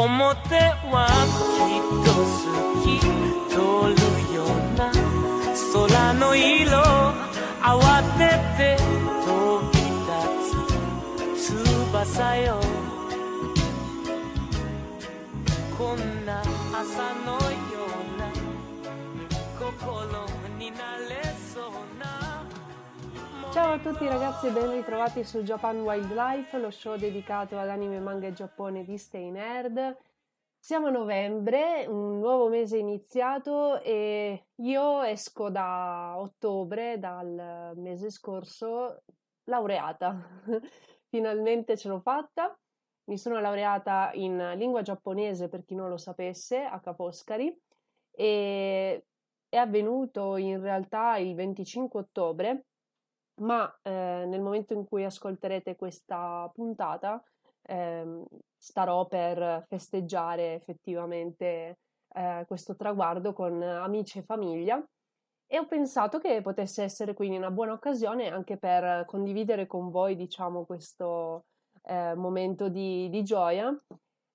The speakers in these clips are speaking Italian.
表はきっと好き通るような空の色慌てて飛び立つ翼よ。こんな朝のような心。Ciao a tutti ragazzi e ben ritrovati su Japan Wildlife, lo show dedicato all'anime manga e Giappone di Stay Nerd. Siamo a novembre, un nuovo mese iniziato e io esco da ottobre, dal mese scorso, laureata. Finalmente ce l'ho fatta. Mi sono laureata in lingua giapponese, per chi non lo sapesse, a Ca' Foscari e è avvenuto in realtà il 25 ottobre ma eh, nel momento in cui ascolterete questa puntata eh, starò per festeggiare effettivamente eh, questo traguardo con amici e famiglia e ho pensato che potesse essere quindi una buona occasione anche per condividere con voi diciamo questo eh, momento di, di gioia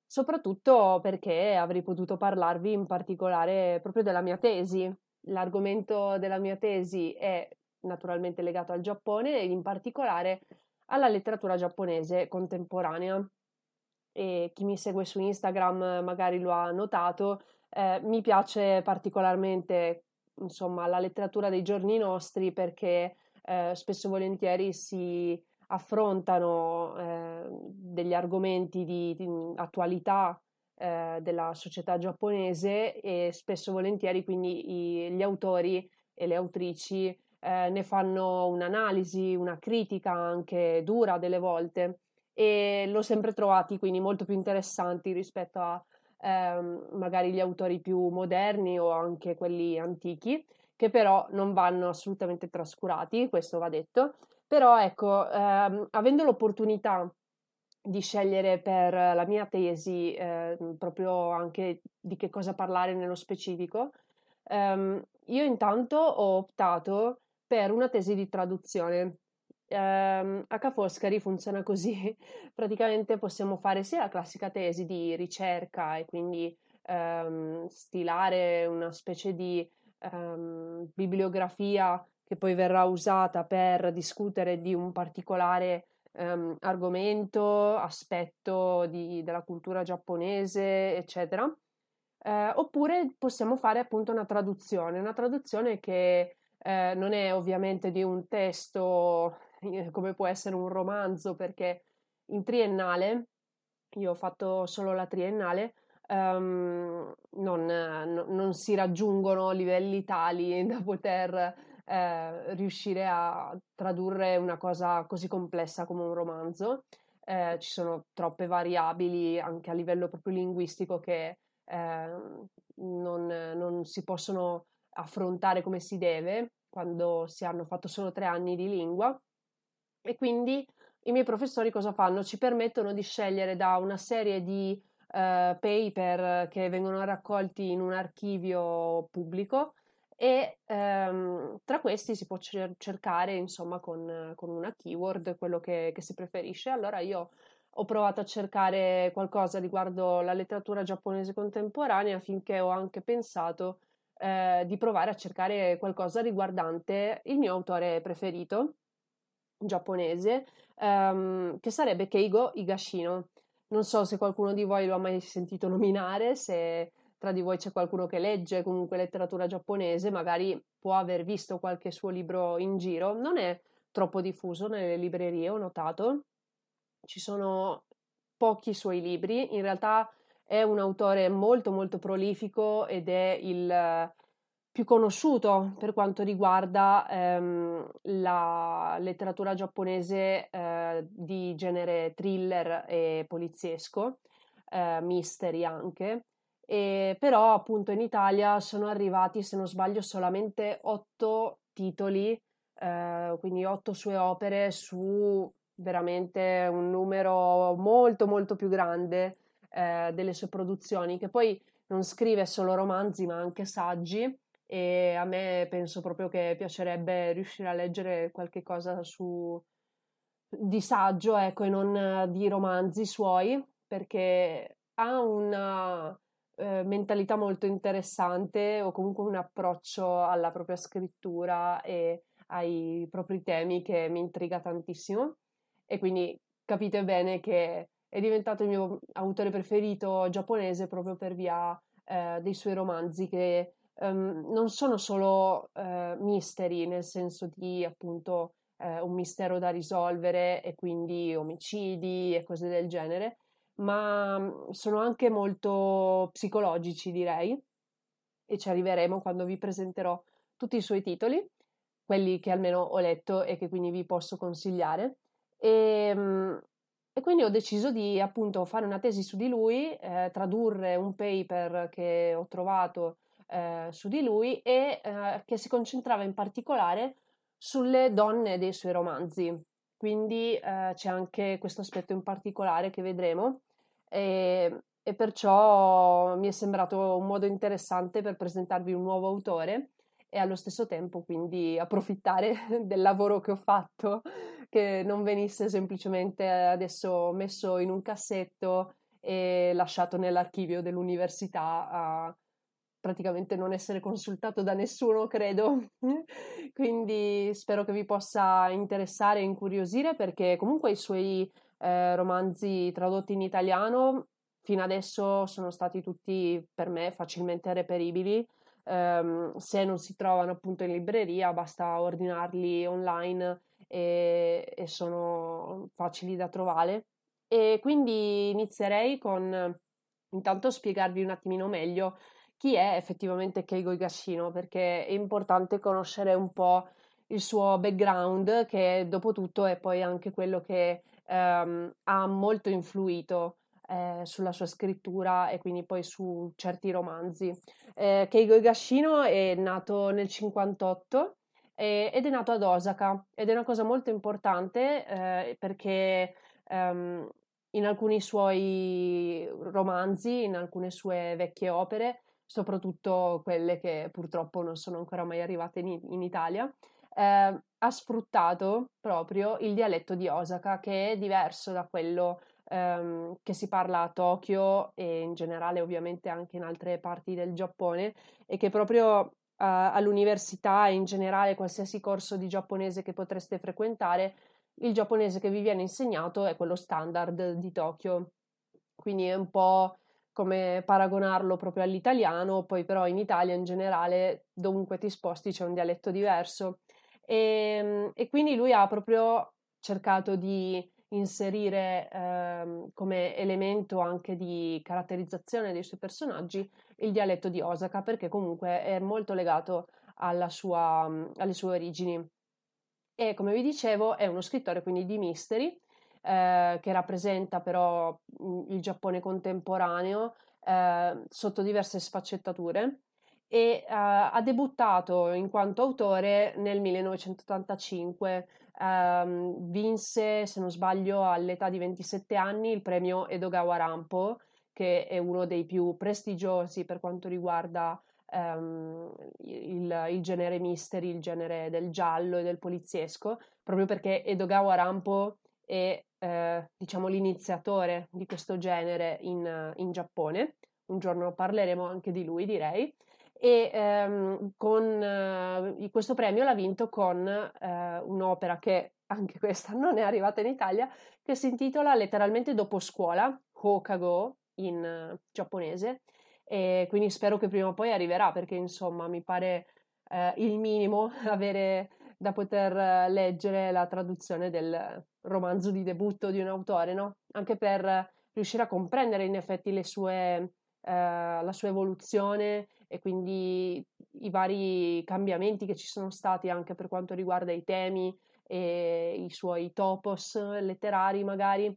soprattutto perché avrei potuto parlarvi in particolare proprio della mia tesi. L'argomento della mia tesi è naturalmente legato al Giappone e in particolare alla letteratura giapponese contemporanea. E chi mi segue su Instagram magari lo ha notato, eh, mi piace particolarmente insomma la letteratura dei giorni nostri perché eh, spesso e volentieri si affrontano eh, degli argomenti di, di attualità eh, della società giapponese e spesso e volentieri quindi i, gli autori e le autrici eh, ne fanno un'analisi, una critica anche dura delle volte e l'ho sempre trovati quindi molto più interessanti rispetto a ehm, magari gli autori più moderni o anche quelli antichi che però non vanno assolutamente trascurati, questo va detto, però ecco, ehm, avendo l'opportunità di scegliere per la mia tesi eh, proprio anche di che cosa parlare nello specifico, ehm, io intanto ho optato per una tesi di traduzione. Um, a Ca' Foscari funziona così, praticamente possiamo fare sia la classica tesi di ricerca e quindi um, stilare una specie di um, bibliografia che poi verrà usata per discutere di un particolare argomento, aspetto di, della cultura giapponese, eccetera. Uh, oppure possiamo fare appunto una traduzione, una traduzione che eh, non è ovviamente di un testo eh, come può essere un romanzo, perché in triennale, io ho fatto solo la triennale, um, non, no, non, si raggiungono livelli tali da poter eh, riuscire a tradurre una cosa così complessa come un romanzo. Eh, ci sono troppe variabili anche a livello proprio linguistico che eh, non, non si possono affrontare come si deve quando si hanno fatto solo tre anni di lingua e quindi i miei professori cosa fanno? Ci permettono di scegliere da una serie di uh, paper che vengono raccolti in un archivio pubblico e um, tra questi si può cer- cercare insomma con, con, una keyword quello che, che si preferisce. Allora io ho provato a cercare qualcosa riguardo la letteratura giapponese contemporanea finché ho anche pensato eh, di provare a cercare qualcosa riguardante il mio autore preferito giapponese, ehm, che sarebbe Keigo Higashino. non so se qualcuno di voi lo ha mai sentito nominare, se tra di voi c'è qualcuno che legge comunque letteratura giapponese, magari può aver visto qualche suo libro in giro. Non è troppo diffuso nelle librerie, ho notato. Ci sono pochi suoi libri, in realtà è un autore molto molto prolifico ed è il più conosciuto per quanto riguarda ehm, la letteratura giapponese eh, di genere thriller e poliziesco, eh, mystery anche, e però appunto in Italia sono arrivati, se non sbaglio, solamente otto titoli, eh, quindi otto sue opere su veramente un numero molto molto più grande eh, delle sue produzioni, che poi non scrive solo romanzi ma anche saggi e a me penso proprio che piacerebbe riuscire a leggere qualche cosa su di saggio, ecco, e non di romanzi suoi, perché ha una eh, mentalità molto interessante o comunque un approccio alla propria scrittura e ai propri temi che mi intriga tantissimo. E quindi capite bene che è diventato il mio autore preferito giapponese proprio per via eh, dei suoi romanzi che um, non sono solo uh, misteri, nel senso di appunto uh, un mistero da risolvere e quindi omicidi e cose del genere, ma mm, sono anche molto psicologici, direi, e ci arriveremo quando vi presenterò tutti i suoi titoli, quelli che almeno ho letto e che quindi vi posso consigliare. E, um, e quindi ho deciso di appunto fare una tesi su di lui, eh, tradurre un paper che ho trovato eh, su di lui e eh, che si concentrava in particolare sulle donne dei suoi romanzi. Quindi eh, c'è anche questo aspetto in particolare che vedremo e, e perciò mi è sembrato un modo interessante per presentarvi un nuovo autore e allo stesso tempo quindi approfittare del lavoro che ho fatto, che non venisse semplicemente adesso messo in un cassetto e lasciato nell'archivio dell'università a, praticamente non essere consultato da nessuno, credo. Quindi spero che vi possa interessare e incuriosire perché comunque i suoi eh, romanzi tradotti in italiano fino adesso sono stati tutti per me facilmente reperibili. Um, se non si trovano appunto in libreria basta ordinarli online e, e sono facili da trovare. E quindi inizierei con intanto spiegarvi un attimino meglio chi è effettivamente Keigo Higashino, perché è importante conoscere un po' il suo background, che dopo tutto è poi anche quello che ehm, ha molto influito eh, sulla sua scrittura e quindi poi su certi romanzi. Eh, Keigo Higashino è nato nel 58 eh, ed è nato ad Osaka ed è una cosa molto importante eh, perché ehm, in alcuni suoi romanzi, in alcune sue vecchie opere, soprattutto quelle che purtroppo non sono ancora mai arrivate in, in Italia, eh, ha sfruttato proprio il dialetto di Osaka che è diverso da quello ehm, che si parla a Tokyo e in generale ovviamente anche in altre parti del Giappone e che proprio all'università e in generale qualsiasi corso di giapponese che potreste frequentare, il giapponese che vi viene insegnato è quello standard di Tokyo. Quindi è un po' come paragonarlo proprio all'italiano, poi però in Italia in generale dovunque ti sposti c'è un dialetto diverso e, ehm, e quindi lui ha proprio cercato di inserire ehm, come elemento anche di caratterizzazione dei suoi personaggi il dialetto di Osaka perché comunque è molto legato sua, alle sue origini e come vi dicevo è uno scrittore quindi di mystery eh, che rappresenta però mhmm, il Giappone contemporaneo eh, sotto diverse sfaccettature e eh, ha debuttato in quanto autore nel 1985. Ehm, vinse, se non sbaglio, all'età di 27 anni il premio Edogawa Rampo, che è uno dei più prestigiosi per quanto riguarda Um, il, il, genere mystery, il genere del giallo e del poliziesco, proprio perché Edogawa Rampo è eh, diciamo l'iniziatore di questo genere in, in, Giappone. Un giorno parleremo anche di lui, direi. E ehm, con eh, questo premio l'ha vinto con eh, un'opera che anche questa non è arrivata in Italia, che si intitola letteralmente Dopo scuola, Hokago in uh, giapponese, e quindi spero che prima o poi arriverà perché insomma mi pare uh, il minimo avere da poter leggere la traduzione del romanzo di debutto di un autore, no? Anche per riuscire a comprendere in effetti le sue eh, la sua evoluzione e quindi i vari cambiamenti che ci sono stati anche per quanto riguarda i temi e i suoi topos letterari magari.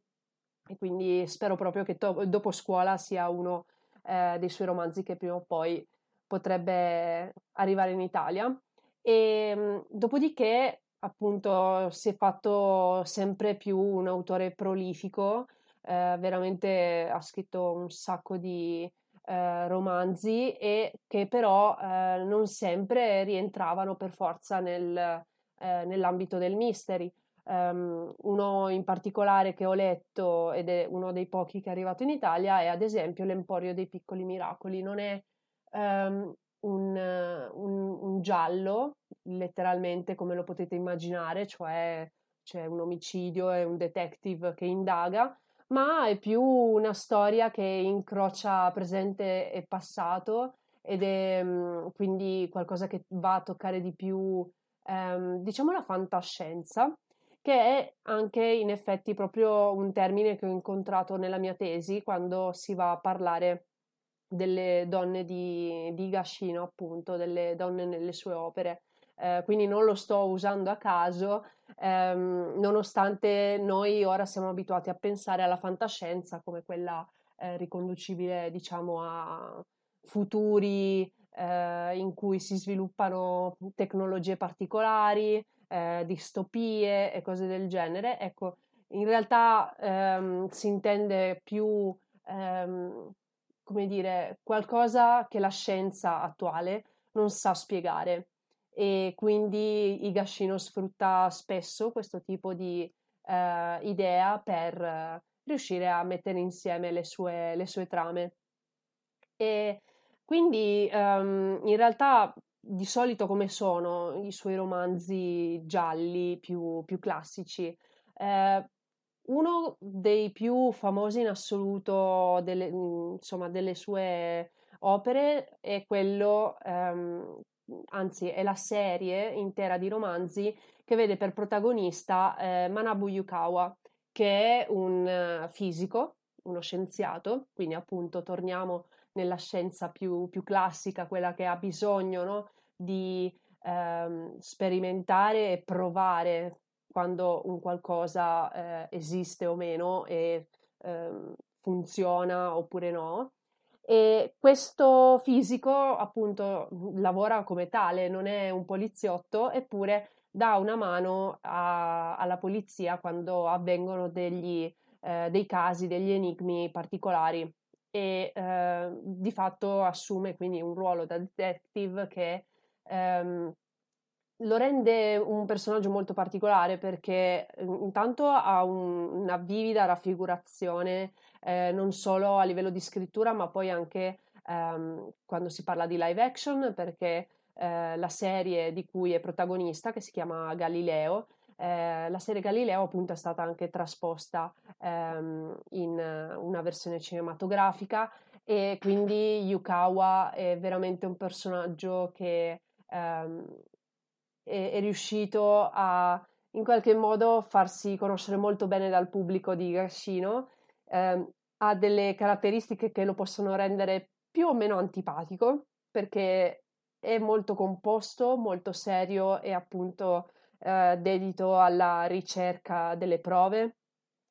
E quindi spero proprio che to- dopo scuola sia uno eh, dei suoi romanzi che prima o poi potrebbe arrivare in Italia. E ehm, dopodiché appunto si è fatto sempre più un autore prolifico eh, veramente ha scritto un sacco di eh, romanzi e che però eh, non sempre rientravano per forza nel, eh, nell'ambito del mystery. Um, uno in particolare che ho letto ed è uno dei pochi che è arrivato in Italia è ad esempio L'Emporio dei piccoli miracoli. Non è um, un, un, un, giallo, letteralmente come lo potete immaginare, cioè c'è un omicidio e un detective che indaga, ma è più una storia che incrocia presente e passato ed è mhmm, quindi qualcosa che va a toccare di più, ehm, diciamo, la fantascienza, che è anche in effetti proprio un termine che ho incontrato nella mia tesi quando si va a parlare delle donne di, di Gashino, appunto, delle donne nelle sue opere eh, quindi non lo sto usando a caso, ehm, nonostante noi ora siamo abituati a pensare alla fantascienza come quella eh, riconducibile, diciamo, a futuri eh, in cui si sviluppano tecnologie particolari, eh, distopie e cose del genere. Ecco, in realtà ehm, si intende più, ehm, come dire, qualcosa che la scienza attuale non sa spiegare e quindi Higashino sfrutta spesso questo tipo di eh, idea per eh, riuscire a mettere insieme le sue, le sue trame. E quindi um, in realtà di solito come sono i suoi romanzi gialli più, più classici? Eh, uno dei più famosi in assoluto delle, insomma, delle sue opere è quello um, anzi è la serie intera di romanzi che vede per protagonista eh, Manabu Yukawa, che è un uh, fisico, uno scienziato, quindi appunto torniamo nella scienza più, più classica, quella che ha bisogno no, di ehm, sperimentare e provare quando un qualcosa eh, esiste o meno e ehm, funziona oppure no. E questo fisico appunto lavora come tale, non è un poliziotto, eppure dà una mano a, alla polizia quando avvengono degli, eh, dei casi, degli enigmi particolari e eh, di fatto assume quindi un ruolo da detective che ehm, lo rende un personaggio molto particolare perché mhmm, intanto ha un, una vivida raffigurazione eh, non solo a livello di scrittura ma poi anche ehm, quando si parla di live action perché eh, la serie di cui è protagonista che si chiama Galileo eh, la serie Galileo appunto è stata anche trasposta ehm, in una versione cinematografica e quindi Yukawa è veramente un personaggio che ehm, è, è riuscito a in qualche modo farsi conoscere molto bene dal pubblico di Gashino, eh, ha delle caratteristiche che lo possono rendere più o meno antipatico, perché è molto composto, molto serio e appunto eh, dedito alla ricerca delle prove,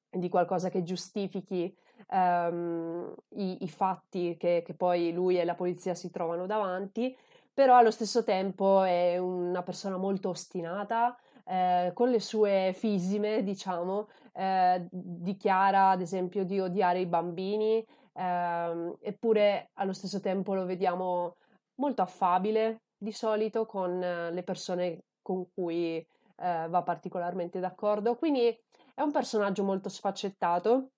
di qualcosa che giustifichi ehm, i, i, fatti che, che poi lui e la polizia si trovano davanti però allo stesso tempo è una persona molto ostinata, eh, con le sue fisime, diciamo, eh, dichiara ad esempio di odiare i bambini, eh, eppure allo stesso tempo lo vediamo molto affabile di solito con le persone con cui eh, va particolarmente d'accordo. Quindi è un personaggio molto sfaccettato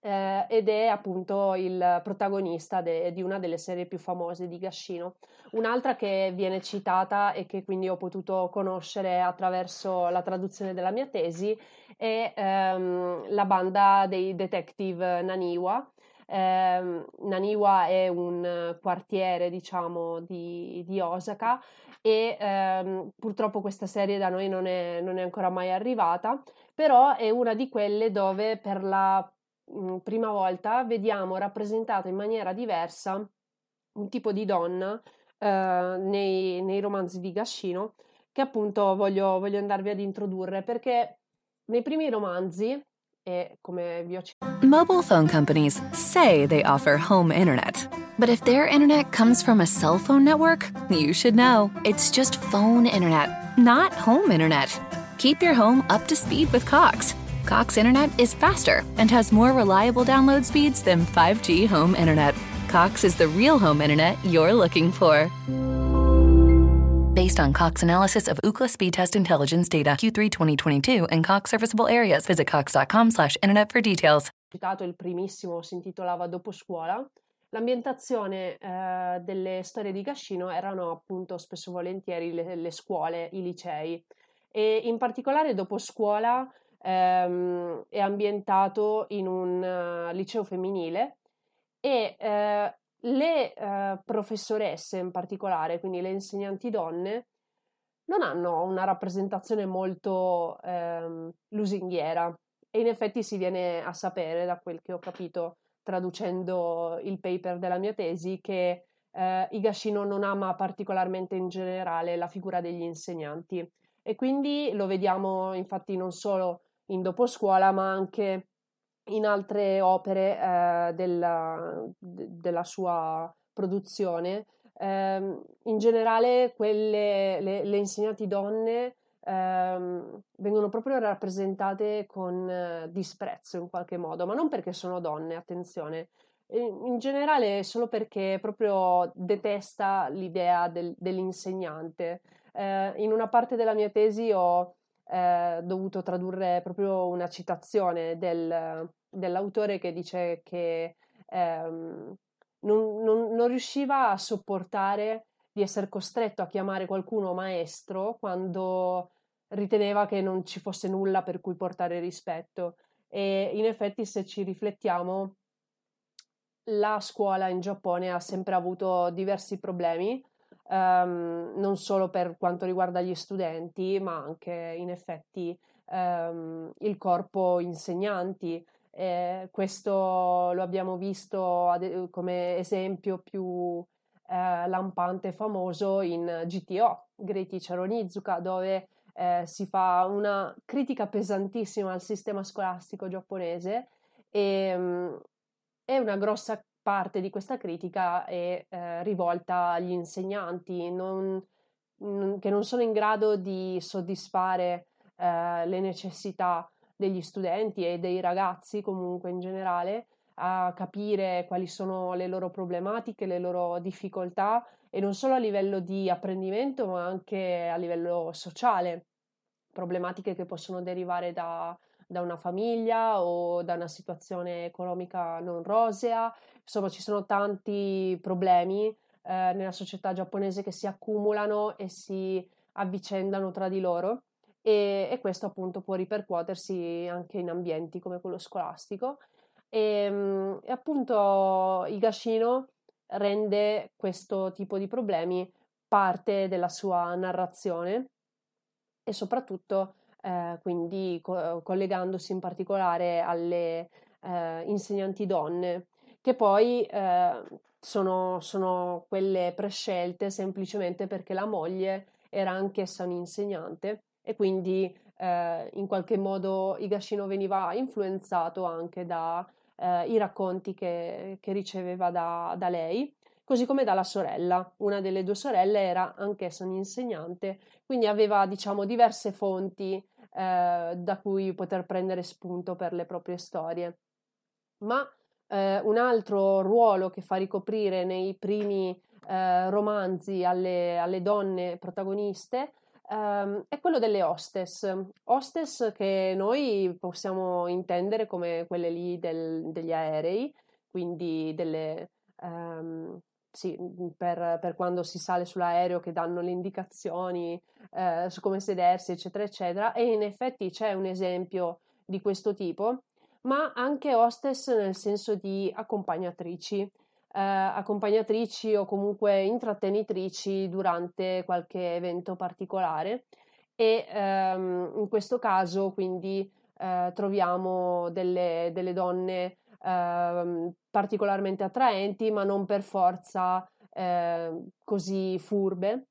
eh, ed è appunto il protagonista de- di una delle serie più famose di Gashino. Un'altra che viene citata e che quindi ho potuto conoscere attraverso la traduzione della mia tesi è ehm, la banda dei detective Naniwa. Eh, Naniwa è un quartiere, diciamo, di, di Osaka e ehm, purtroppo questa serie da noi non è, non è ancora mai arrivata, però è una di quelle dove per la mh, prima volta vediamo rappresentata in maniera diversa un tipo di donna eh, nei, nei, romanzi di Gashino che appunto voglio, voglio andarvi ad introdurre perché nei primi romanzi Mobile phone companies say they offer home internet but if their internet comes from a cell phone network you should know. It's just phone internet not home internet. Keep your home up to speed with Cox Cox Internet is faster and has more reliable download speeds than 5G home internet. Cox is the real home internet you're looking for. Based on Cox analysis of Ookla speed test intelligence data Q3 2022 and Cox serviceable areas, visit cox.com/internet for details. Il primissimo si intitolava Dopo scuola. L'ambientazione eh, delle storie di Cascino erano appunto spesso volentieri le, le scuole, i licei e in particolare dopo scuola ehm, è ambientato in un uh, liceo femminile e eh, le eh, professoresse in particolare, quindi le insegnanti donne, non hanno una rappresentazione molto ehm, lusinghiera e in effetti si viene a sapere, da quel che ho capito traducendo il paper della mia tesi, che eh, Higashino non ama particolarmente in generale la figura degli insegnanti. E quindi lo vediamo infatti non solo in doposcuola, ma anche in altre opere eh, della, de, della, sua produzione. Eh, in generale, quelle, le, le insegnanti donne ehm, vengono proprio rappresentate con eh, disprezzo in qualche modo, ma non perché sono donne, attenzione. In generale, solo perché proprio detesta l'idea del, dell'insegnante. Eh, in una parte della mia tesi ho eh, dovuto tradurre proprio una citazione del, dell'autore che dice che ehm, non, non, non, riusciva a sopportare di essere costretto a chiamare qualcuno maestro quando riteneva che non ci fosse nulla per cui portare rispetto. E in effetti, se ci riflettiamo, la scuola in Giappone ha sempre avuto diversi problemi um, non solo per quanto riguarda gli studenti, ma anche in effetti um, il corpo insegnanti. Eh, questo lo abbiamo visto ad, come esempio più eh, lampante e famoso in GTO, Great Teacher Onizuka, dove eh, si fa una critica pesantissima al sistema scolastico giapponese e um, è una grossa parte di questa critica è eh, rivolta agli insegnanti non, che non sono in grado di soddisfare eh, le necessità degli studenti e dei ragazzi comunque in generale a capire quali sono le loro problematiche, le loro difficoltà e non solo a livello di apprendimento ma anche a livello sociale, problematiche che possono derivare da, da una famiglia o da una situazione economica non rosea. Insomma ci sono tanti problemi eh, nella società giapponese che si accumulano e si avvicendano tra di loro e, e questo appunto può ripercuotersi anche in ambienti come quello scolastico. E, ehm, e appunto Higashino rende questo tipo di problemi parte della sua narrazione e soprattutto eh, quindi co- collegandosi in particolare alle eh, insegnanti donne che poi eh, sono, sono quelle prescelte semplicemente perché la moglie era anch'essa un'insegnante e quindi eh, in qualche modo Higashino veniva influenzato anche dai eh, racconti che, che riceveva da, da, lei, così come dalla sorella. Una delle due sorelle era anch'essa un'insegnante, quindi aveva diciamo diverse fonti eh, da cui poter prendere spunto per le proprie storie. Ma eh, un altro ruolo che fa ricoprire nei primi eh, romanzi alle, alle, donne protagoniste um, è quello delle hostess. Hostess che noi possiamo intendere come quelle lì del, degli aerei, quindi delle, um, sì, per, per, quando si sale sull'aereo che danno le indicazioni eh, su come sedersi, eccetera, eccetera. E in effetti c'è un esempio di questo tipo, ma anche hostess nel senso di accompagnatrici eh, accompagnatrici o comunque intrattenitrici durante qualche evento particolare e ehm, in questo caso quindi eh, troviamo delle, delle donne eh, particolarmente attraenti ma non per forza ehm, così furbe.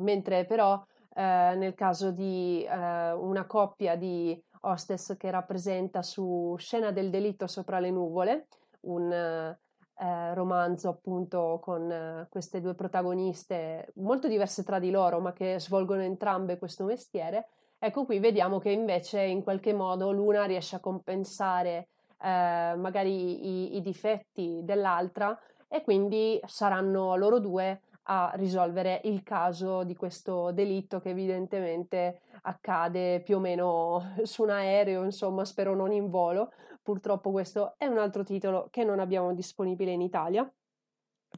Mentre però eh, nel caso di eh, una coppia di hostess che rappresenta su Scena del delitto sopra le nuvole un eh, romanzo appunto con eh, queste due protagoniste molto diverse tra di loro ma che svolgono entrambe questo mestiere, ecco qui vediamo che invece in qualche modo l'una riesce a compensare eh, magari i, i difetti dell'altra e quindi saranno loro due a risolvere il caso di questo delitto che evidentemente accade più o meno su un aereo, insomma, spero non in volo. Purtroppo questo è un altro titolo che non abbiamo disponibile in Italia.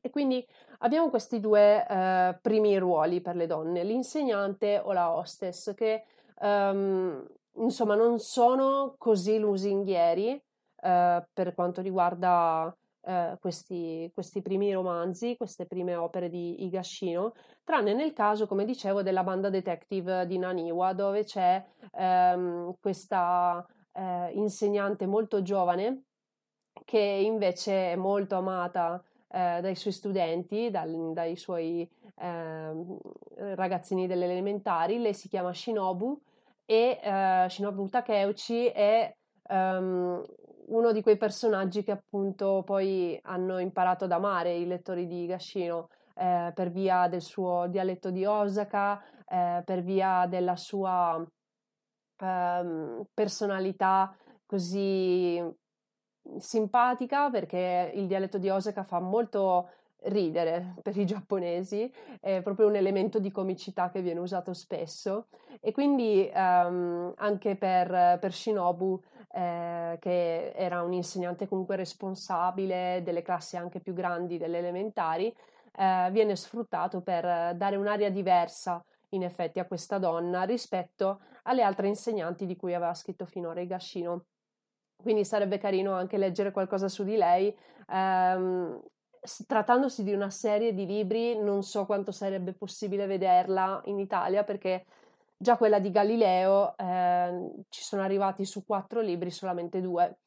E quindi abbiamo questi due eh, primi ruoli per le donne, l'insegnante o la hostess, che um, insomma non sono così lusinghieri eh, per quanto riguarda eh, questi, questi, primi romanzi, queste prime opere di Higashino, tranne nel caso, come dicevo, della banda detective di Naniwa, dove c'è ehm, questa eh, insegnante molto giovane che invece è molto amata eh, dai suoi studenti, dal, dai suoi ehm, ragazzini delle elementari. Lei si chiama Shinobu e eh, Shinobu Takeuchi è um, uno di quei personaggi che appunto poi hanno imparato ad amare i lettori di Gashino eh, per via del suo dialetto di Osaka, eh, per via della sua eh, personalità così simpatica, perché il dialetto di Osaka fa molto ridere per i giapponesi, è proprio un elemento di comicità che viene usato spesso e quindi um, anche per, per Shinobu eh, che era un insegnante comunque responsabile delle classi anche più grandi delle elementari, eh, viene sfruttato per dare un'aria diversa in effetti a questa donna rispetto alle altre insegnanti di cui aveva scritto finora Higashino. Quindi sarebbe carino anche leggere qualcosa su di lei. Ehm, trattandosi di una serie di libri, non so quanto sarebbe possibile vederla in Italia perché Già quella di Galileo eh, ci sono arrivati su quattro libri solamente due.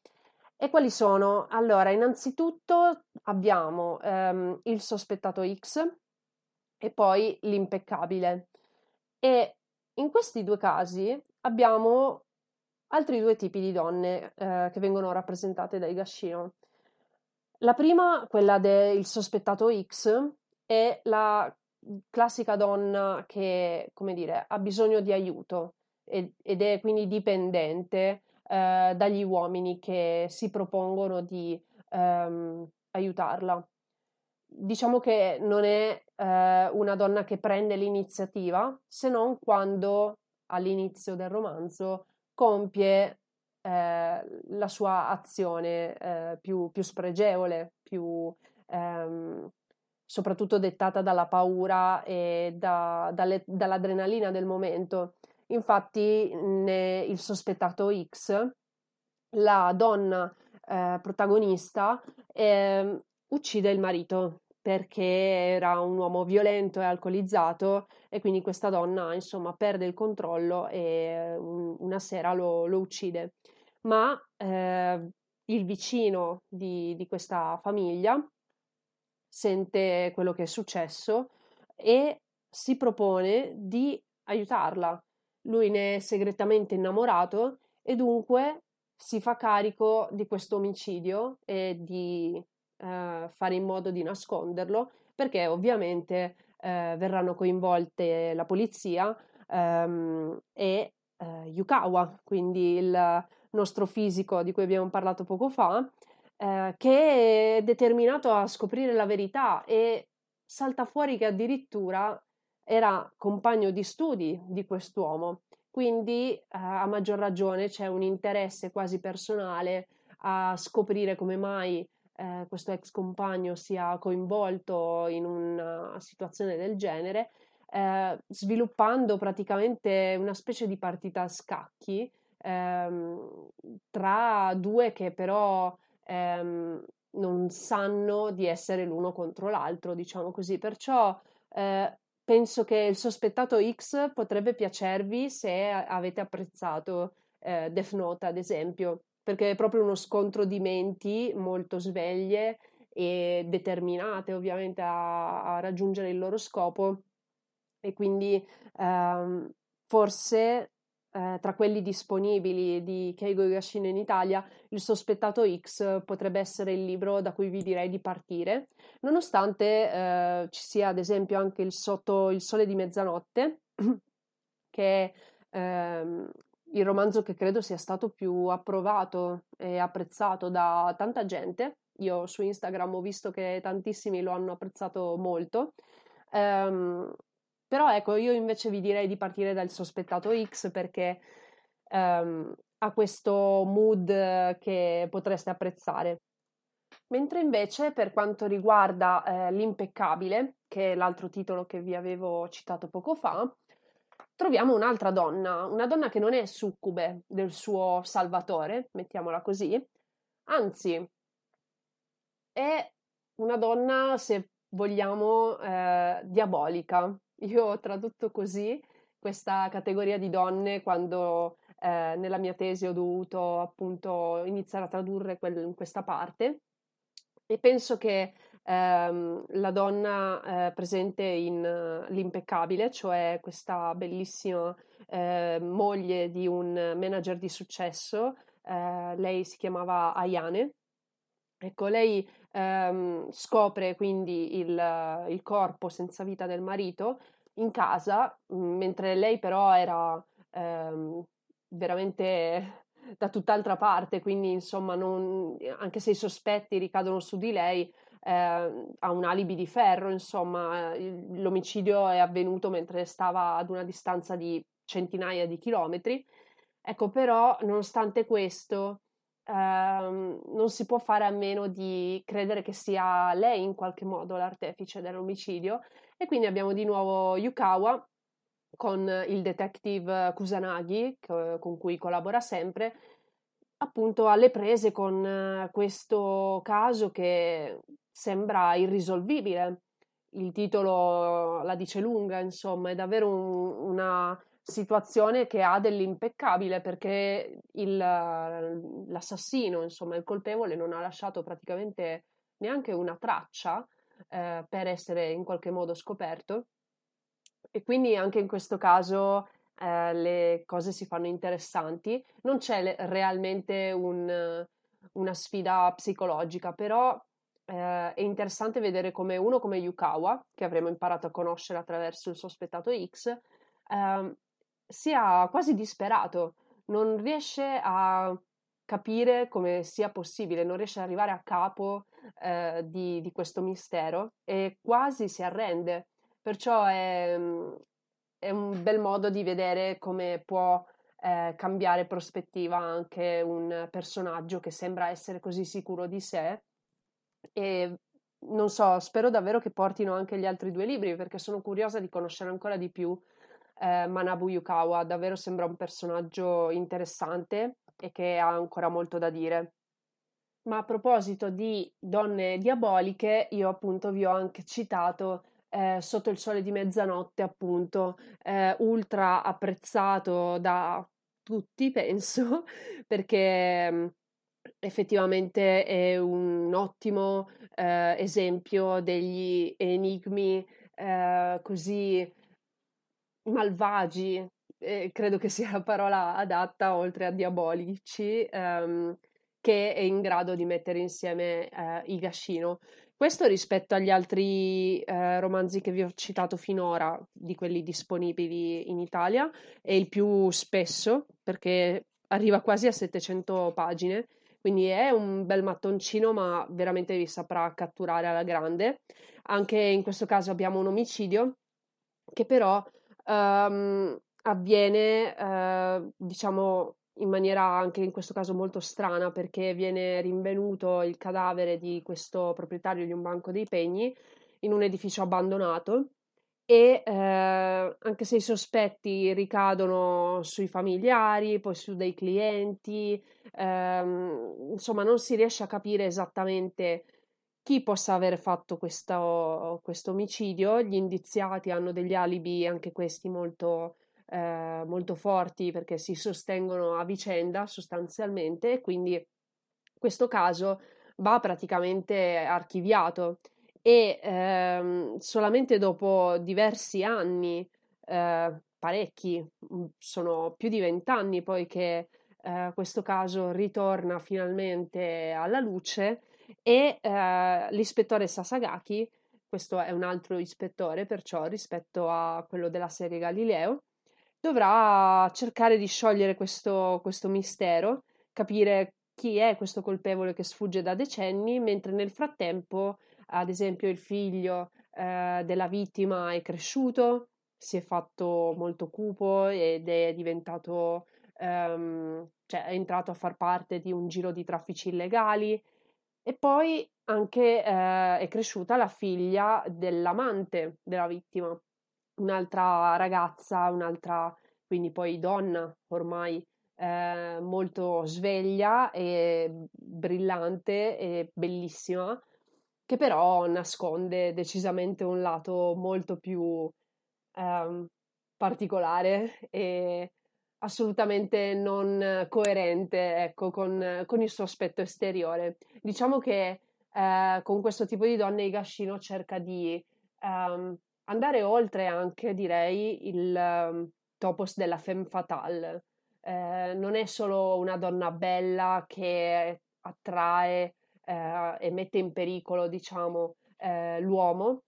E quali sono? Allora, innanzitutto abbiamo ehm, il sospettato X e poi l'impeccabile. E in questi due casi abbiamo altri due tipi di donne eh, che vengono rappresentate dai Gashino. La prima, quella del sospettato X, è la classica donna che, come dire, ha bisogno di aiuto ed, è quindi dipendente eh, dagli uomini che si propongono di ehm, aiutarla. Diciamo che non è eh, una donna che prende l'iniziativa se non quando all'inizio del romanzo compie eh, la sua azione eh, più, più, spregevole, più ehm, soprattutto dettata dalla paura e da, dalle, dall'adrenalina del momento. Infatti, il sospettato X, la donna eh, protagonista, eh, uccide il marito perché era un uomo violento e alcolizzato e quindi questa donna insomma perde il controllo e un, una sera lo, lo uccide. Ma eh, il vicino di, di questa famiglia sente quello che è successo e si propone di aiutarla. Lui ne è segretamente innamorato e dunque si fa carico di questo omicidio e di eh, fare in modo di nasconderlo perché ovviamente eh, verranno coinvolte la polizia ehm, e eh, Yukawa, quindi il nostro fisico di cui abbiamo parlato poco fa, eh, che è determinato a scoprire la verità e salta fuori che addirittura era compagno di studi di quest'uomo, quindi eh, a maggior ragione c'è un interesse quasi personale a scoprire come mai eh, questo ex compagno sia coinvolto in una situazione del genere, eh, sviluppando praticamente una specie di partita a scacchi ehm, tra due che però ehm, non sanno di essere l'uno contro l'altro, diciamo così. Perciò eh, penso che il sospettato X potrebbe piacervi se avete apprezzato eh, Death Note, ad esempio, perché è proprio uno scontro di menti molto sveglie e determinate ovviamente a, a raggiungere il loro scopo e quindi ehm, forse eh, tra quelli disponibili di Keigo Higashino in Italia, Il sospettato X potrebbe essere il libro da cui vi direi di partire, nonostante eh, ci sia ad esempio anche il Sotto il sole di mezzanotte, che è ehm, il romanzo che credo sia stato più approvato e apprezzato da tanta gente. Io su Instagram ho visto che tantissimi lo hanno apprezzato molto. Um, però ecco, io invece vi direi di partire dal sospettato X perché um, ha questo mood che potreste apprezzare. Mentre invece per quanto riguarda eh, L'impeccabile, che è l'altro titolo che vi avevo citato poco fa, troviamo un'altra donna, una donna che non è succube del suo salvatore, mettiamola così, anzi è una donna, se vogliamo, eh, diabolica, io ho tradotto così questa categoria di donne quando eh, nella mia tesi ho dovuto appunto iniziare a tradurre quel, questa parte. E penso che ehm, la donna eh, presente in uh, L'impeccabile, cioè questa bellissima eh, moglie di un manager di successo, eh, lei si chiamava Ayane, Ecco, lei ehm, scopre quindi il, il, corpo senza vita del marito in casa, mm, mentre lei però era ehm, veramente da tutt'altra parte, quindi insomma, non, anche se i sospetti ricadono su di lei, eh, ha un alibi di ferro, insomma, l'omicidio è avvenuto mentre stava ad una distanza di centinaia di chilometri. Ecco, però, nonostante questo, ehm, non si può fare a meno di credere che sia lei in qualche modo l'artefice dell'omicidio e quindi abbiamo di nuovo Yukawa con il detective Kusanagi che, con cui collabora sempre appunto alle prese con questo caso che sembra irrisolvibile. Il titolo la dice lunga, insomma, è davvero un, una situazione che ha dell'impeccabile perché il, l'assassino, insomma il colpevole, non ha lasciato praticamente neanche una traccia eh, per essere in qualche modo scoperto e quindi anche in questo caso eh, le cose si fanno interessanti. Non c'è le, realmente un, una sfida psicologica, però eh, è interessante vedere come uno come Yukawa, che avremo imparato a conoscere attraverso il sospettato X, ehm, sia quasi disperato, non riesce a capire come sia possibile, non riesce ad arrivare a capo eh, di, di, questo mistero e quasi si arrende. Perciò è, è un bel modo di vedere come può eh, cambiare prospettiva anche un personaggio che sembra essere così sicuro di sé e non so, spero davvero che portino anche gli altri due libri perché sono curiosa di conoscere ancora di più eh, Manabu Yukawa davvero sembra un personaggio interessante e che ha ancora molto da dire. Ma a proposito di donne diaboliche, io appunto vi ho anche citato eh, Sotto il sole di mezzanotte, appunto, eh, ultra apprezzato da tutti, penso, perché mm, effettivamente è un ottimo eh, esempio degli enigmi eh, così malvagi, eh, credo che sia la parola adatta oltre a diabolici, ehm, che è in grado di mettere insieme eh, Higashino. Questo rispetto agli altri eh, romanzi che vi ho citato finora, di quelli disponibili in Italia, è il più spesso perché arriva quasi a 700 pagine, quindi è un bel mattoncino, ma veramente vi saprà catturare alla grande. Anche in questo caso abbiamo un omicidio che però um, avviene, uh, diciamo, in maniera anche in questo caso molto strana perché viene rinvenuto il cadavere di questo proprietario di un banco dei pegni in un edificio abbandonato e eh, anche se i sospetti ricadono sui familiari, poi su dei clienti, ehm, insomma non si riesce a capire esattamente chi possa aver fatto questo, questo omicidio. Gli indiziati hanno degli alibi, anche questi molto, eh, molto forti, perché si sostengono a vicenda sostanzialmente, e quindi questo caso va praticamente archiviato e ehm, solamente dopo diversi anni, eh, parecchi, mm, sono più di vent'anni poi che eh, questo caso ritorna finalmente alla luce e eh, l'ispettore Sasagaki, questo è un altro ispettore perciò rispetto a quello della serie Galileo, dovrà cercare di sciogliere questo, questo mistero, capire chi è questo colpevole che sfugge da decenni, mentre nel frattempo ad esempio il figlio eh, della vittima è cresciuto, si è fatto molto cupo ed è diventato, ehm, cioè è entrato a far parte di un giro di traffici illegali e poi anche eh, è cresciuta la figlia dell'amante della vittima, un'altra ragazza, un'altra, quindi poi donna ormai eh, molto sveglia e brillante e bellissima che però nasconde decisamente un lato molto più um, particolare e assolutamente non coerente ecco, con, con, il suo aspetto esteriore. Diciamo che eh, con questo tipo di donne Higashino cerca di um, andare oltre anche, direi, il um, topos della femme fatale. Eh, non è solo una donna bella che attrae eh, e mette in pericolo, diciamo, eh, l'uomo,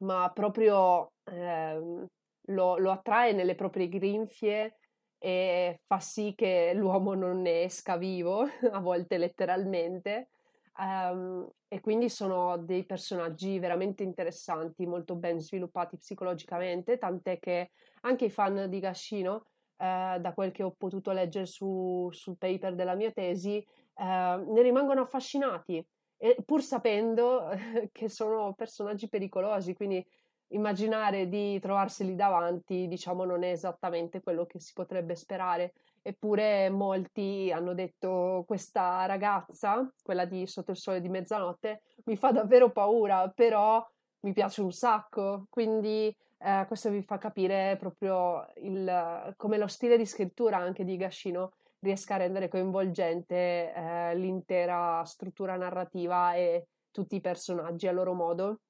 ma proprio ehm, lo, lo, attrae nelle proprie grinfie e fa sì che l'uomo non ne esca vivo, a volte letteralmente. Um, e quindi sono dei personaggi veramente interessanti, molto ben sviluppati psicologicamente, tant'è che anche i fan di Gashino, eh, da quel che ho potuto leggere su, sul paper della mia tesi, Ehm, ne rimangono affascinati, e, pur sapendo che sono personaggi pericolosi, quindi immaginare di trovarseli davanti, diciamo, non è esattamente quello che si potrebbe sperare. Eppure molti hanno detto questa ragazza, quella di Sotto il sole di mezzanotte, mi fa davvero paura, però mi piace un sacco. Quindi eh, questo vi fa capire proprio il, come lo stile di scrittura anche di Gashino riesca a rendere coinvolgente eh, l'intera struttura narrativa e tutti i personaggi a loro modo,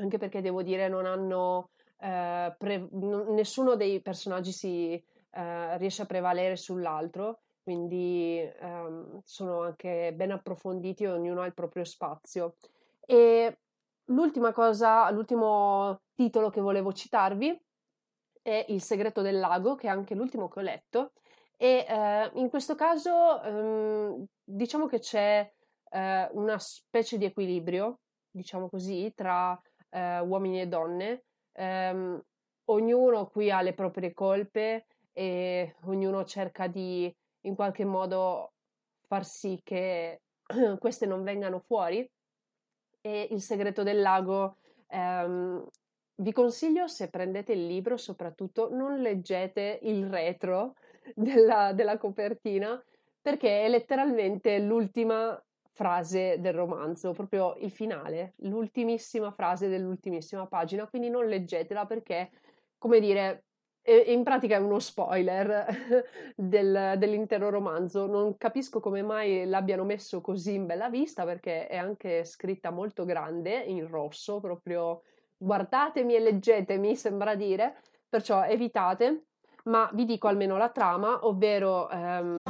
anche perché devo dire non hanno eh, pre- n- nessuno dei personaggi si eh, riesce a prevalere sull'altro, quindi ehm, sono anche ben approfonditi e ognuno ha il proprio spazio. E l'ultima cosa, l'ultimo titolo che volevo citarvi è Il segreto del lago, che è anche l'ultimo che ho letto, e eh, in questo caso ehm, diciamo che c'è eh, una specie di equilibrio, diciamo così, tra eh, uomini e donne. Ehm, ognuno qui ha le proprie colpe e ognuno cerca di in qualche modo far sì che queste non vengano fuori. E il segreto del lago ehm, vi consiglio se prendete il libro, soprattutto non leggete il retro della, della copertina, perché è letteralmente l'ultima frase del romanzo, proprio il finale, l'ultimissima frase dell'ultimissima pagina, quindi non leggetela perché, come dire, in pratica è uno spoiler del, dell'intero romanzo. Non capisco come mai l'abbiano messo così in bella vista perché è anche scritta molto grande, in rosso, proprio guardatemi e leggetemi, sembra dire, perciò evitate ma vi dico almeno la trama, ovvero... Um...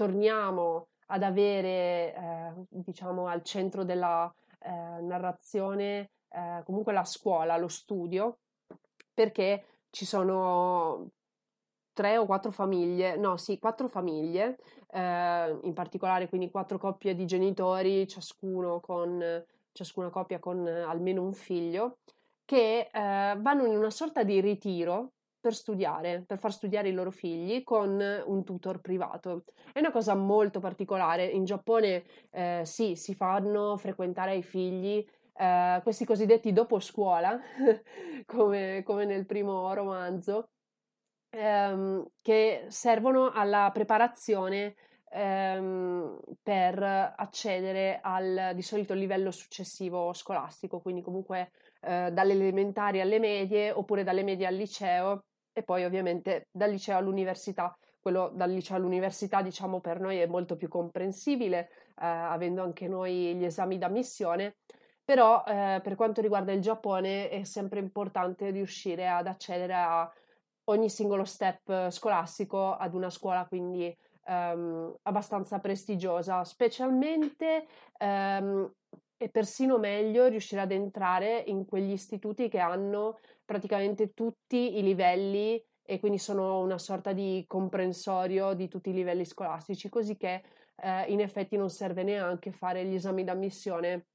Torniamo ad avere, eh, diciamo, al centro della eh, narrazione eh, comunque la scuola, lo studio, perché ci sono tre o quattro famiglie, no sì, quattro famiglie, eh, in particolare quindi quattro coppie di genitori, ciascuno con, ciascuna coppia con almeno un figlio, che eh, vanno in una sorta di ritiro per studiare, per far studiare i loro figli con un tutor privato. È una cosa molto particolare. In Giappone eh, sì, si fanno frequentare ai figli eh, questi cosiddetti dopo scuola, come, come, nel primo romanzo, ehm, che servono alla preparazione ehm, per accedere al di solito livello successivo scolastico, quindi comunque eh, dalle elementari alle medie oppure dalle medie al liceo e poi ovviamente dal liceo all'università. Quello dal liceo all'università, diciamo, per noi è molto più comprensibile, eh, avendo anche noi gli esami d'ammissione, però eh, per quanto riguarda il Giappone è sempre importante riuscire ad accedere a ogni singolo step scolastico ad una scuola quindi um, abbastanza prestigiosa, specialmente um, e persino meglio riuscire ad entrare in quegli istituti che hanno praticamente tutti i livelli e quindi sono una sorta di comprensorio di tutti i livelli scolastici, così che eh, in effetti non serve neanche fare gli esami d'ammissione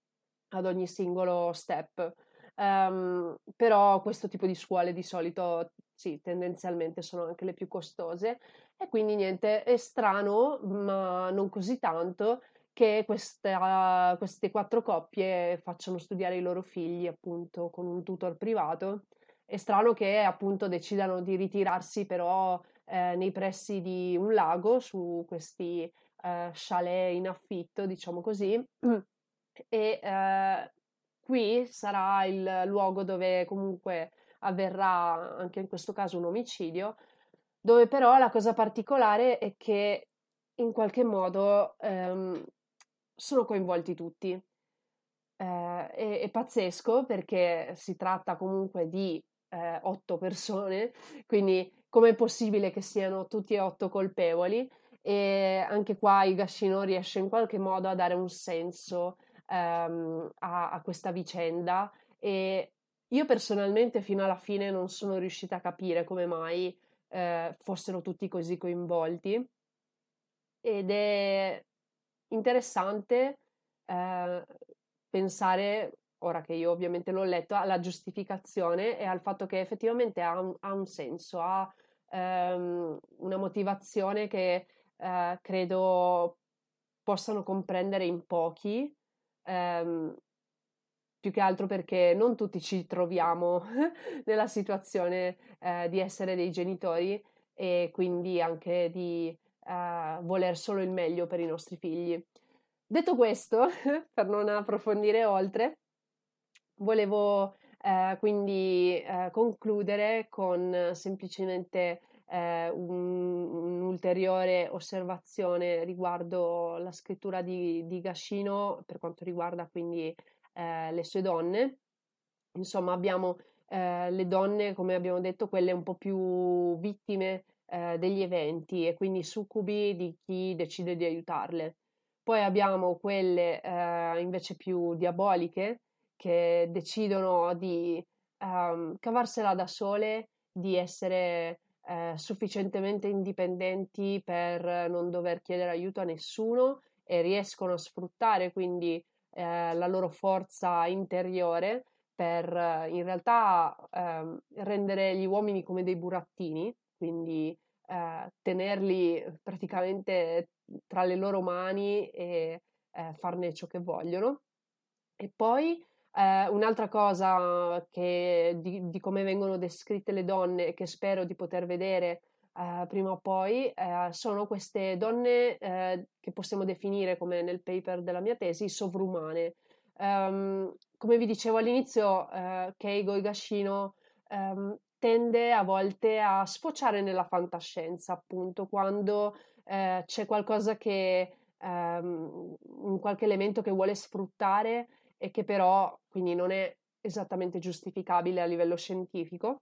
ad ogni singolo step. Um, però questo tipo di scuole di solito sì, tendenzialmente sono anche le più costose e quindi niente, è strano, ma non così tanto che questa, queste quattro coppie facciano studiare i loro figli appunto con un tutor privato è strano che appunto decidano di ritirarsi però eh, nei pressi di un lago su questi eh, chalet in affitto, diciamo così, e eh, qui sarà il luogo dove comunque avverrà anche in questo caso un omicidio, dove però la cosa particolare è che in qualche modo ehm, sono coinvolti tutti. Eh, è, è, pazzesco perché si tratta comunque di eh, otto persone, quindi com'è possibile che siano tutti e otto colpevoli? E anche qua Higashino riesce in qualche modo a dare un senso ehm, a, a questa vicenda e io personalmente fino alla fine non sono riuscita a capire come mai eh, fossero tutti così coinvolti ed è interessante eh, pensare ora che io ovviamente l'ho letto, alla giustificazione e al fatto che effettivamente ha un, ha un senso, ha ehm, una motivazione che eh, credo possano comprendere in pochi, ehm, più che altro perché non tutti ci troviamo nella situazione eh, di essere dei genitori e quindi anche di eh, voler solo il meglio per i nostri figli. Detto questo, per non approfondire oltre, volevo eh, quindi eh, concludere con semplicemente eh, un, un'ulteriore osservazione riguardo la scrittura di, di Gashino per quanto riguarda quindi eh, le sue donne. Insomma, abbiamo eh, le donne, come abbiamo detto, quelle un po' più vittime eh, degli eventi e quindi succubi di chi decide di aiutarle. Poi abbiamo quelle invece più diaboliche, che decidono di um, cavarsela da sole, di essere eh, sufficientemente indipendenti per non dover chiedere aiuto a nessuno e riescono a sfruttare quindi eh, la loro forza interiore per in realtà eh, rendere gli uomini come dei burattini, quindi eh, tenerli praticamente tra le loro mani e eh, farne ciò che vogliono. E poi eh, un'altra cosa che, di, di, come vengono descritte le donne, che spero di poter vedere eh, prima o poi, eh, sono queste donne che possiamo definire, come nel paper della mia tesi, sovrumane. Um, come vi dicevo all'inizio, Keigo Higashino um, tende a volte a sfociare nella fantascienza, appunto, quando c'è qualcosa che, um, qualche elemento che vuole sfruttare e che però quindi non è esattamente giustificabile a livello scientifico.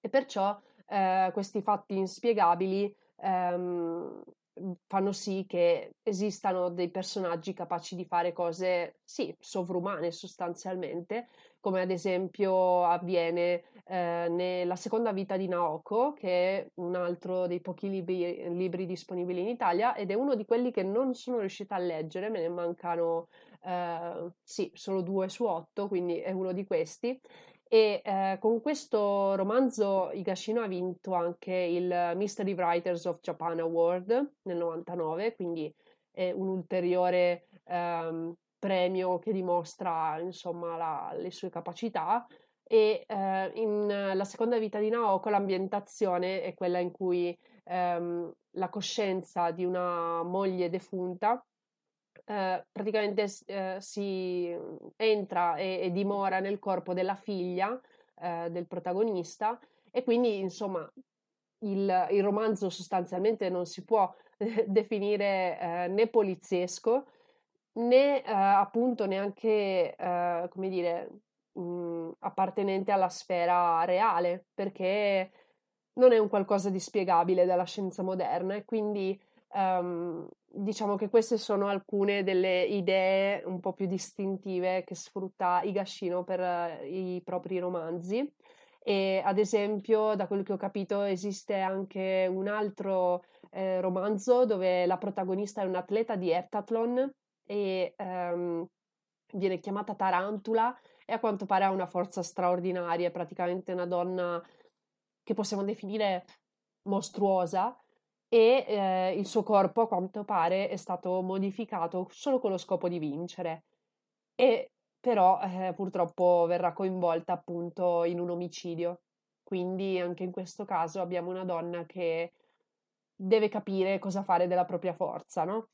E perciò eh, questi fatti inspiegabili ehm, fanno sì che esistano dei personaggi capaci di fare cose, sì, sovrumane sostanzialmente, come ad esempio avviene eh, nella seconda vita di Naoko, che è un altro dei pochi libri, libri, disponibili in Italia ed è uno di quelli che non sono riuscita a leggere, me ne mancano eh, sì, solo due su otto, quindi è uno di questi. E eh, con questo romanzo Higashino ha vinto anche il Mystery Writers of Japan Award nel 99, quindi è un ulteriore ehm, premio che dimostra insomma la, le sue capacità. E eh, in La seconda vita di Naoko l'ambientazione è quella in cui ehm, la coscienza di una moglie defunta eh, praticamente eh, si entra e, e, dimora nel corpo della figlia eh, del protagonista e quindi insomma il, il, romanzo sostanzialmente non si può definire eh, né poliziesco né eh, appunto neanche come dire mh, mm, appartenente alla sfera reale perché non è un qualcosa di spiegabile dalla scienza moderna e quindi um, diciamo che queste sono alcune delle idee un po' più distintive che sfrutta Higashino per uh, i propri romanzi. E ad esempio, da quello che ho capito, esiste anche un altro eh, romanzo dove la protagonista è un'atleta di heptathlon e um, viene chiamata Tarantula e a quanto pare ha una forza straordinaria, è praticamente una donna che possiamo definire mostruosa e eh, il suo corpo a quanto pare è stato modificato solo con lo scopo di vincere e però eh, purtroppo verrà coinvolta appunto in un omicidio. Quindi anche in questo caso abbiamo una donna che deve capire cosa fare della propria forza, no?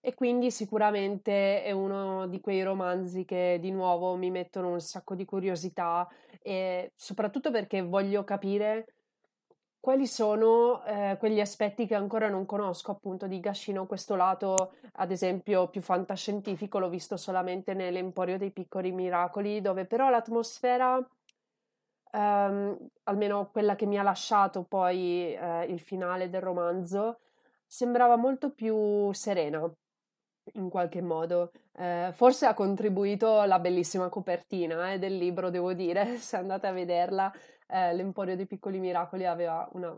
E quindi sicuramente è uno di quei romanzi che di nuovo mi mettono un sacco di curiosità e soprattutto perché voglio capire quali sono eh, quegli aspetti che ancora non conosco appunto di Gashino, questo lato ad esempio più fantascientifico l'ho visto solamente nell'Emporio dei piccoli miracoli, dove però l'atmosfera, ehm, almeno quella che mi ha lasciato poi eh, il finale del romanzo, sembrava molto più serena in qualche modo. Eh, forse ha contribuito la bellissima copertina eh, del libro, devo dire, se andate a vederla eh, L'Emporio dei Piccoli Miracoli aveva una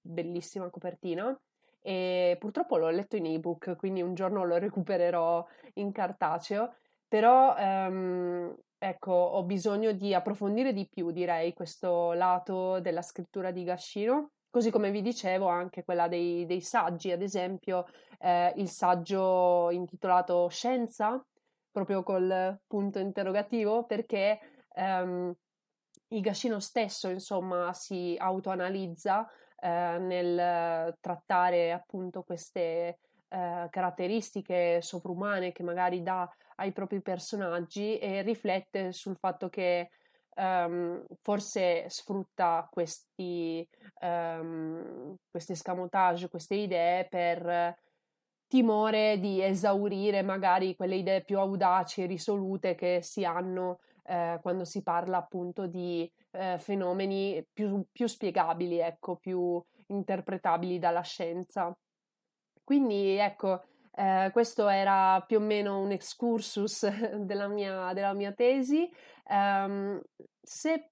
bellissima copertina e purtroppo l'ho letto in ebook, quindi un giorno lo recupererò in cartaceo, però ehm, ecco, ho bisogno di approfondire di più, direi, questo lato della scrittura di Gashino, così come vi dicevo anche quella dei, dei saggi, ad esempio eh, il saggio intitolato Scienza, proprio col punto interrogativo, perché ehm, Higashino stesso, insomma, si autoanalizza eh, nel trattare appunto queste eh, caratteristiche sovrumane che magari dà ai propri personaggi e riflette sul fatto che um, forse sfrutta questi, um, questi escamotage, queste idee per timore di esaurire magari quelle idee più audaci e risolute che si hanno eh, quando si parla appunto di eh, fenomeni più, più spiegabili, ecco, più interpretabili dalla scienza. Quindi ecco, eh, questo era più o meno un excursus della mia, della mia tesi. Um, se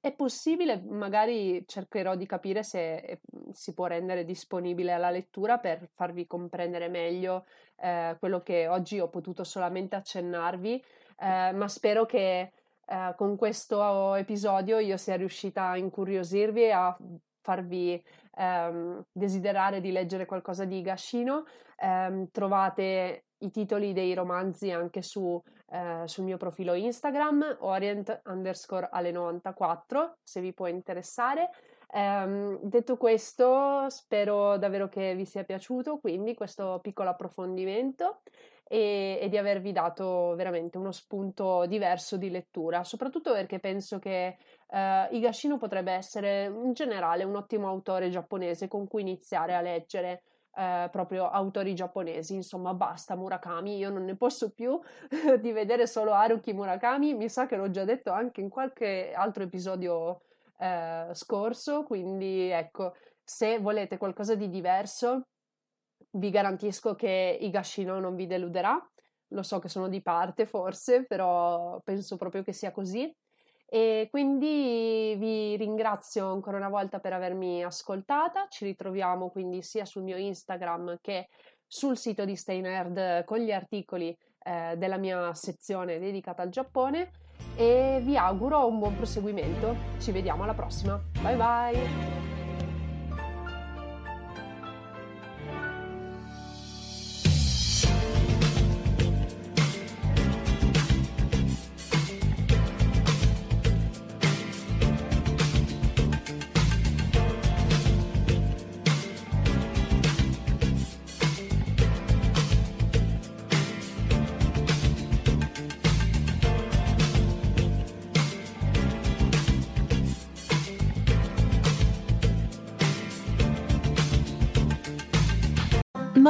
è possibile, magari cercherò di capire se eh, si può rendere disponibile alla lettura per farvi comprendere meglio eh, quello che oggi ho potuto solamente accennarvi, eh, ma spero che eh, con questo episodio io sia riuscita a incuriosirvi e a farvi ehm, desiderare di leggere qualcosa di Gashino. Eh, trovate i titoli dei romanzi anche su, eh, sul mio profilo Instagram, orient underscore alle 94, se vi può interessare. Um, detto questo, spero davvero che vi sia piaciuto quindi questo piccolo approfondimento e, e, di avervi dato veramente uno spunto diverso di lettura, soprattutto perché penso che uh, Higashino potrebbe essere in generale un ottimo autore giapponese con cui iniziare a leggere eh, proprio autori giapponesi. Insomma, basta Murakami, io non ne posso più di vedere solo Haruki Murakami, mi sa che l'ho già detto anche in qualche altro episodio eh, scorso, quindi ecco, se volete qualcosa di diverso, vi garantisco che Higashino non vi deluderà. Lo so che sono di parte forse, però penso proprio che sia così. E quindi vi ringrazio ancora una volta per avermi ascoltata. Ci ritroviamo quindi sia sul mio Instagram che sul sito di Stay Nerd con gli articoli eh, della mia sezione dedicata al Giappone e vi auguro un buon proseguimento. Ci vediamo alla prossima. Bye bye!